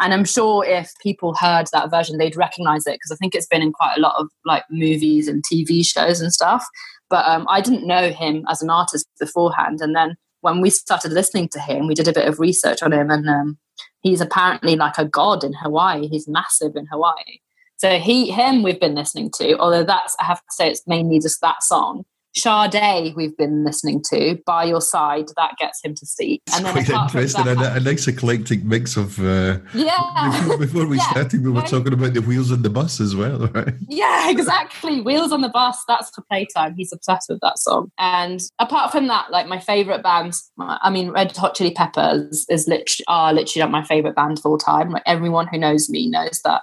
And I'm sure if people heard that version, they'd recognize it because I think it's been in quite a lot of like movies and TV shows and stuff. But um, I didn't know him as an artist beforehand. And then when we started listening to him, we did a bit of research on him, and um, he's apparently like a god in Hawaii. He's massive in Hawaii. So he, him, we've been listening to. Although that's, I have to say, it's mainly just that song. Sade, we've been listening to by your side. That gets him to sleep. And then quite interesting. That, a, a, nice eclectic mix of. Uh, yeah. Before, before we [LAUGHS] yeah. started, we were talking about the wheels on the bus as well, [LAUGHS] right? Yeah, exactly. Wheels on the bus. That's for playtime. He's obsessed with that song. And apart from that, like my favorite bands, I mean, Red Hot Chili Peppers is literally are literally like my favorite band of all time. Like everyone who knows me knows that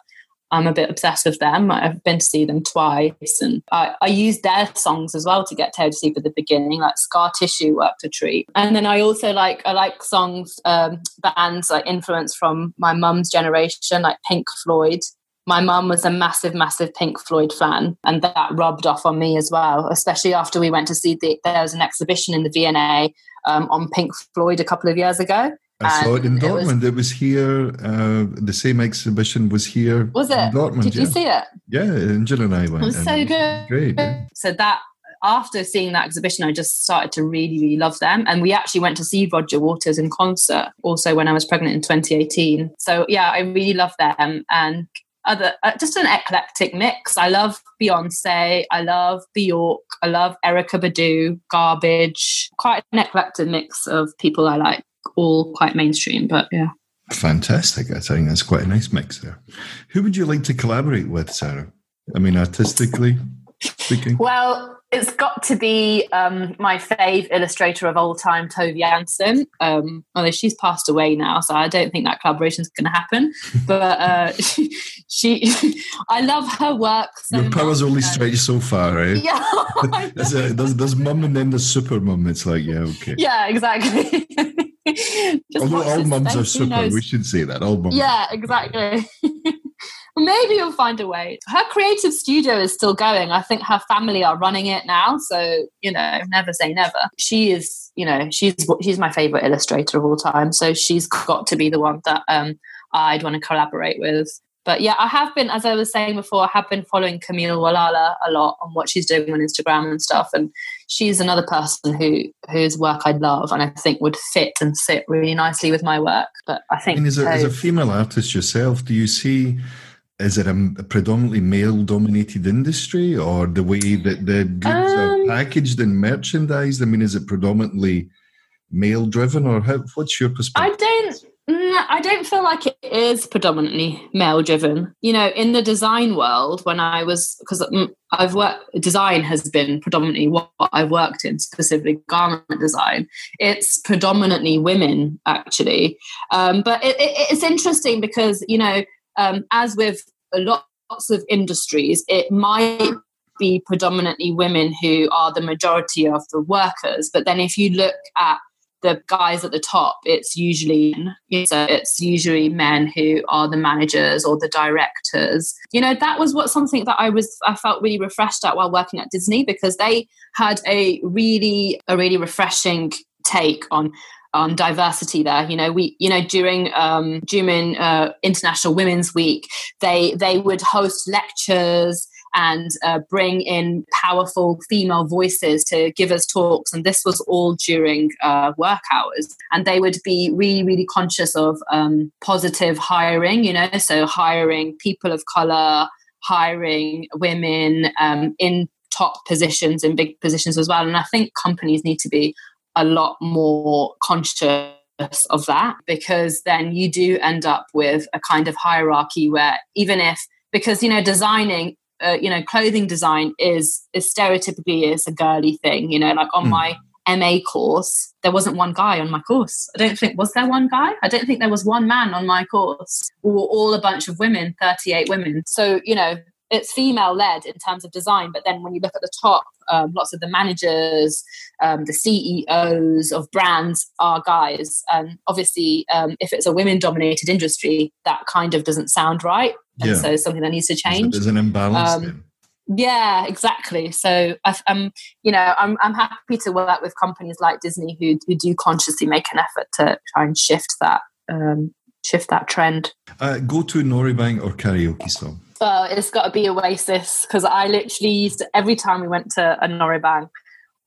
I'm a bit obsessed with them. I've been to see them twice, and I, I used their songs as well to get Teo to sleep at the beginning, like Scar Tissue worked a treat. And then I also like I like songs, um, bands like influence from my mum's generation, like Pink Floyd. My mum was a massive, massive Pink Floyd fan, and that rubbed off on me as well. Especially after we went to see the, there was an exhibition in the V&A um, on Pink Floyd a couple of years ago, I saw it in And it was- Dortmund. It was, here. Uh, the same exhibition was here. Was it? Dortmund? Did yeah. you see it? Yeah, Angela and I went. It was so it was good. Great. yeah. So that after seeing that exhibition, I just started to really, really love them. And we actually went to see Roger Waters in concert also when I was pregnant in 2018. So yeah, I really love them and other uh, just an eclectic mix. I love Beyonce, I love Bjork, I love Erykah Badu, Garbage. Quite an eclectic mix of people I like, all quite mainstream, but yeah. Fantastic. I think that's quite a nice mix there. Who would you like to collaborate with, Sarah? I mean, artistically speaking. Well, it's got to be um, my fave illustrator of all time, Tove Jansson. Um, although she's passed away now, so I don't think that collaboration is going to happen. [LAUGHS] But uh, [LAUGHS] she, she, [LAUGHS] I love her work. So Your powers only stretch so far, right? Yeah, There's, a, there's, there's mum and then the super mum. It's like, yeah, okay. yeah, exactly. Although all mums are super, we should say that. All mums. Yeah, exactly. Maybe you'll find a way. Her creative studio is still going. I think her family are running it now. So, you know, never say never. She is, you know, she's she's my favorite illustrator of all time. So she's got to be the one that um, I'd want to collaborate with. But yeah, I have been, as I was saying before, I have been following Camille Walala a lot on what she's doing on Instagram and stuff. And she's another person who whose work I love and I think would fit and sit really nicely with my work. But I I think mean, as a, as a female artist yourself, do you see, is it a, a predominantly male dominated industry or the way that the goods Um, are packaged and merchandised? I mean, is it predominantly male driven or how, what's your perspective? I don't. mm, I don't feel like it is predominantly male driven. You know, in the design world, when I was because I've worked, design has been predominantly what I've worked in, specifically garment design. It's predominantly women actually, um, but it, it, it's interesting because you know, um, as with lots of industries, it might be predominantly women who are the majority of the workers. But then if you look at the guys at the top, it's usually so it's usually men who are the managers or the directors. You know, that was what something that I was I felt really refreshed at while working at Disney because they had a really a really refreshing take on on diversity there you know we you know during um during uh, international women's week they they would host lectures and uh, bring in powerful female voices to give us talks. And this was all during uh, work hours. And they would be really, really conscious of um, positive hiring, you know, so hiring people of color, hiring women um, in top positions, in big positions as well. And I think companies need to be a lot more conscious of that because then you do end up with a kind of hierarchy where even if because you know designing uh, you know clothing design is is stereotypically is a girly thing you know like on Mm. my ma course there wasn't one guy on my course. I don't think was there one guy? I don't think there was one man on my course. We were all a bunch of women 38 women. So you know it's female led in terms of design but then when you look at the top um, lots of the managers um, the ceos of brands are guys and obviously um, if it's a women dominated industry that kind of doesn't sound right and Yeah. so something that needs to change There's an imbalance Um, yeah, exactly. So I'm, you know, I'm, I'm happy to work with companies like Disney who, who do consciously make an effort to try and shift that, um, shift that trend. Uh, go to Noraebang or karaoke song. Well, it's got to be Oasis because I literally used to, every time we went to a Noraebang,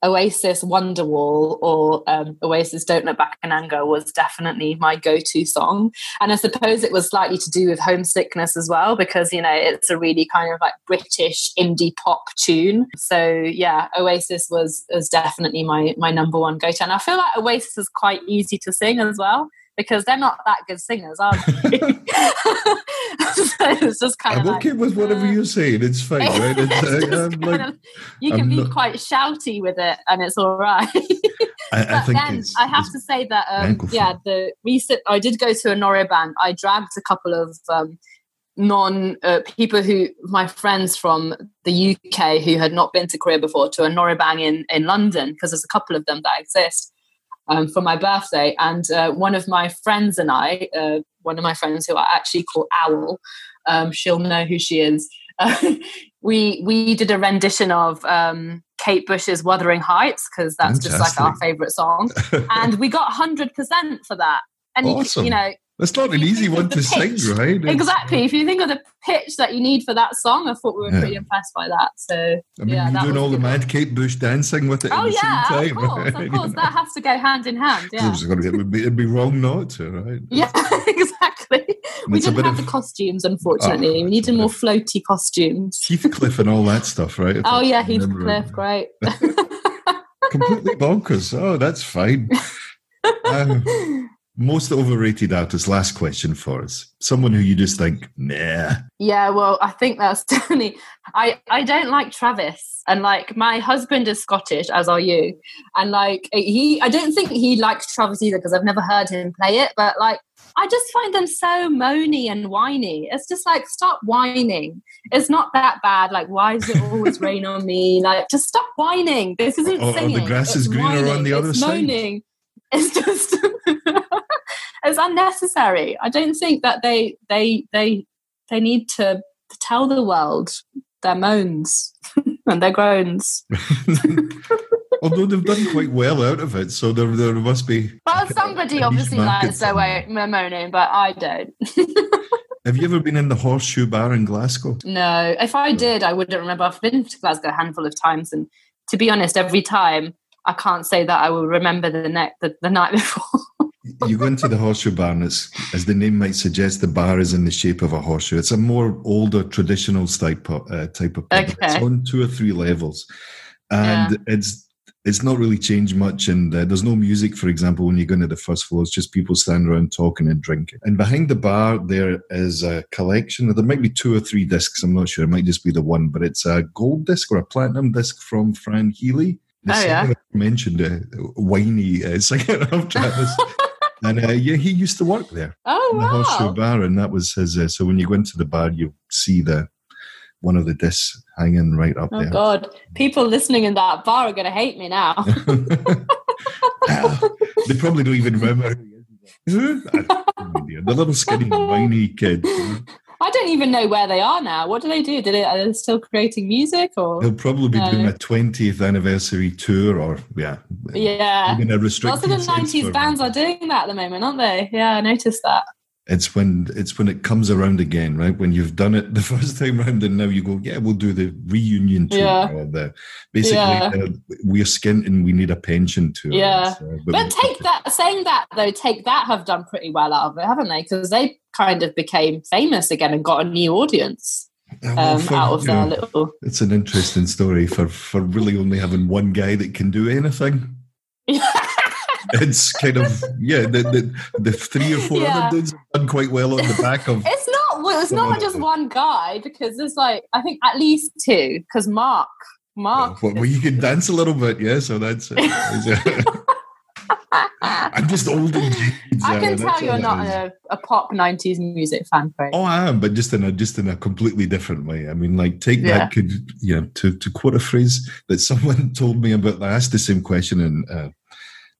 Oasis Wonderwall or um, Oasis Don't Look Back in Anger was definitely my go-to song, and I suppose it was slightly to do with homesickness as well because you know it's a really kind of like British indie pop tune. So yeah, Oasis was was definitely my my number one go-to, and I feel like Oasis is quite easy to sing as well because they're not that good singers, are they? [LAUGHS] [LAUGHS] so it's just kind I'm of like, okay with whatever uh, you're saying. It's fine, right? [LAUGHS] It's, uh, I'm like, of- you can I'm be not- quite shouty with it, and it's all right. I, I but think then I have to say that um, yeah, the recent I did go to a Noraebang. I dragged a couple of um, non uh, people who my friends from the UK who had not been to Korea before to a Noraebang in in London because there's a couple of them that exist um, for my birthday. And uh, one of my friends and I, uh, one of my friends who I actually call Owl, um, she'll know who she is. [LAUGHS] we we did a rendition of um, Kate Bush's "Wuthering Heights" because that's just like our favorite song, and we got hundred percent for that. and Awesome. you know That's not an easy one to [LAUGHS] the sing, right? Exactly if you think of the pitch that you need for that song i thought we were Yeah. pretty impressed by that so I mean, Yeah, you're doing all the mad Kate Bush dancing with it oh at the yeah same of course right? of course that [LAUGHS] has to go hand in hand yeah It's gotta be- It would be, it'd be wrong not to, right? yeah [LAUGHS] exactly we didn't have of- the costumes unfortunately Oh, we needed more floaty costumes Heathcliff and all that stuff, right? If oh I yeah can remember it. heathcliff great Completely bonkers. Oh, that's fine. Um, most overrated artist, last question for us. Someone who you just think, nah. Yeah, well, I think that's [LAUGHS] definitely. I I don't like Travis, and like my husband is Scottish, as are you, and like he, I don't think he likes Travis either because I've never heard him play it. But like, I just find them so moany and whiny. It's just like stop whining. It's not that bad. Like, why does it always [LAUGHS] rain on me? Like, just stop whining. This isn't Or- or the grass is greener on the other it's side. Moaning. It's just. [LAUGHS] it's unnecessary. I don't think that they they they they need to tell the world their moans [LAUGHS] and their groans. [LAUGHS] Although they've done quite well out of it, so there, there must be. Well, somebody obviously likes their way moaning, but I don't. [LAUGHS] Have you ever been in the Horseshoe Bar in Glasgow? no, if I did, I wouldn't remember. I've been to Glasgow a handful of times, and to be honest, every time I can't say that I will remember the neck the, the night before. You go into the Horseshoe Bar, and it's, as the name might suggest, the bar is in the shape of a horseshoe. It's a more older, traditional type of, uh, type of pub. It's Okay. on two or three levels, and it's it's not really changed much. And uh, there's no music, for example, when you go into the first floor. It's just people standing around talking and drinking. And behind the bar, there is a collection. There might be two or three discs. I'm not sure. It might just be the one, but it's a gold disc or a platinum disc from Fran Healy. The Oh, yeah. mentioned uh, whiny uh, [LAUGHS] singer of Travis. [LAUGHS] And uh, yeah, he used to work there Oh in the Horseshoe! Bar, and that was his. Uh, so when you go into the bar, you see the one of the discs hanging right up Oh there. god, people listening in that bar are going to hate me now. [LAUGHS] they probably don't even remember. who he is. I have no idea. the little skinny, whiny kid. I don't even know where they are now. What do they do? Did it, are they still creating music or? they'll probably be No. doing a 20th anniversary tour, or yeah, Yeah. even a Lots of the nineties for- bands are doing that at the moment, aren't they? Yeah, I noticed that. It's when it's when it comes around again, right? When you've done it [LAUGHS] the first time round, and now you go, yeah, we'll do the reunion tour. Yeah. Or the basically, Yeah. uh, we're skint and we need a pension tour. Yeah. So, But take that, saying that though, take that have done pretty well out of it, haven't they? Because they kind of became famous again and got a new audience well, um, for- out of their little. It's an interesting story for for really only having one guy that can do anything. [LAUGHS] It's kind of yeah, the the, the three or four Yeah. other dudes have done quite well on the back of. It's not. Well, it's not just one guy because there's like I think at least two. Because Mark, Mark, well, well, you can dance a little bit, yeah. So that's. it. [LAUGHS] I'm just old and I can tell you're not a, a pop '90s music fan, Craig. Oh, I am, but just in a just in a completely different way. I mean, like take Yeah. that could you know to to quote a phrase that someone [LAUGHS] told me about. I asked the same question, and uh,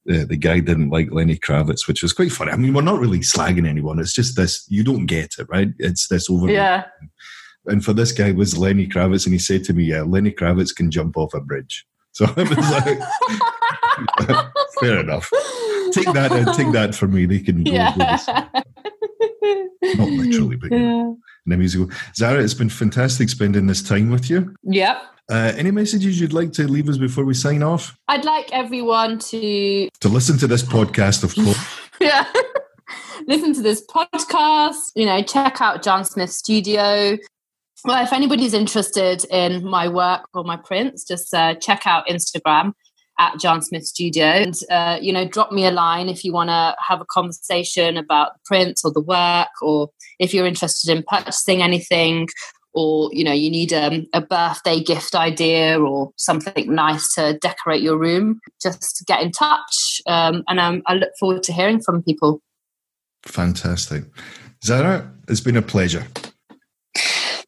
the the guy didn't like Lenny Kravitz, which was quite funny. I mean, we're not really slagging anyone. It's just this you don't get it, right? It's this over. yeah, And for this guy was Lenny Kravitz, and he said to me, "Yeah, Lenny Kravitz can jump off a bridge." [LAUGHS] So I was like, [LAUGHS] "Fair enough. Take that. Uh, take that for me. They can go yeah. Not literally, but yeah. and then we go, Zara, it's been fantastic spending this time with you. Yep. Uh, any messages you'd like to leave us before we sign off? I'd like everyone to To listen to this podcast, of course. [LAUGHS] yeah. Listen to this podcast, you know, check out John Smith Studio. Well, if anybody's interested in my work or my prints, just uh, check out Instagram at John Smith Studio. And, uh, you know, drop me a line if you want to have a conversation about the prints or the work, or if you're interested in purchasing anything, or, you know, you need um, a birthday gift idea or something nice to decorate your room, just get in touch. Um, and um, I look forward to hearing from people. Fantastic. Zara, it's been a pleasure.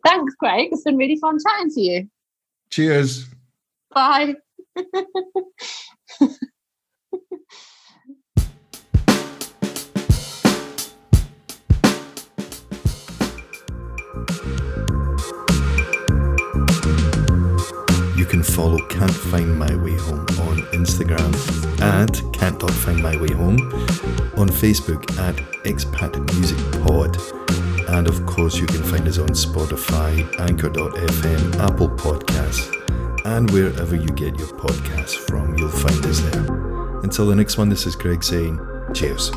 Thanks, Craig. It's been really fun chatting to you. Cheers. Bye. [LAUGHS] you can follow Can't Find My Way Home on Instagram at can't.findmywayhome, on Facebook at Expat Music Pod, and of course you can find us on Spotify, Anchor.fm, Apple Podcasts, and wherever you get your podcasts from, you'll find us there. Until the next one, this is Greg saying cheers.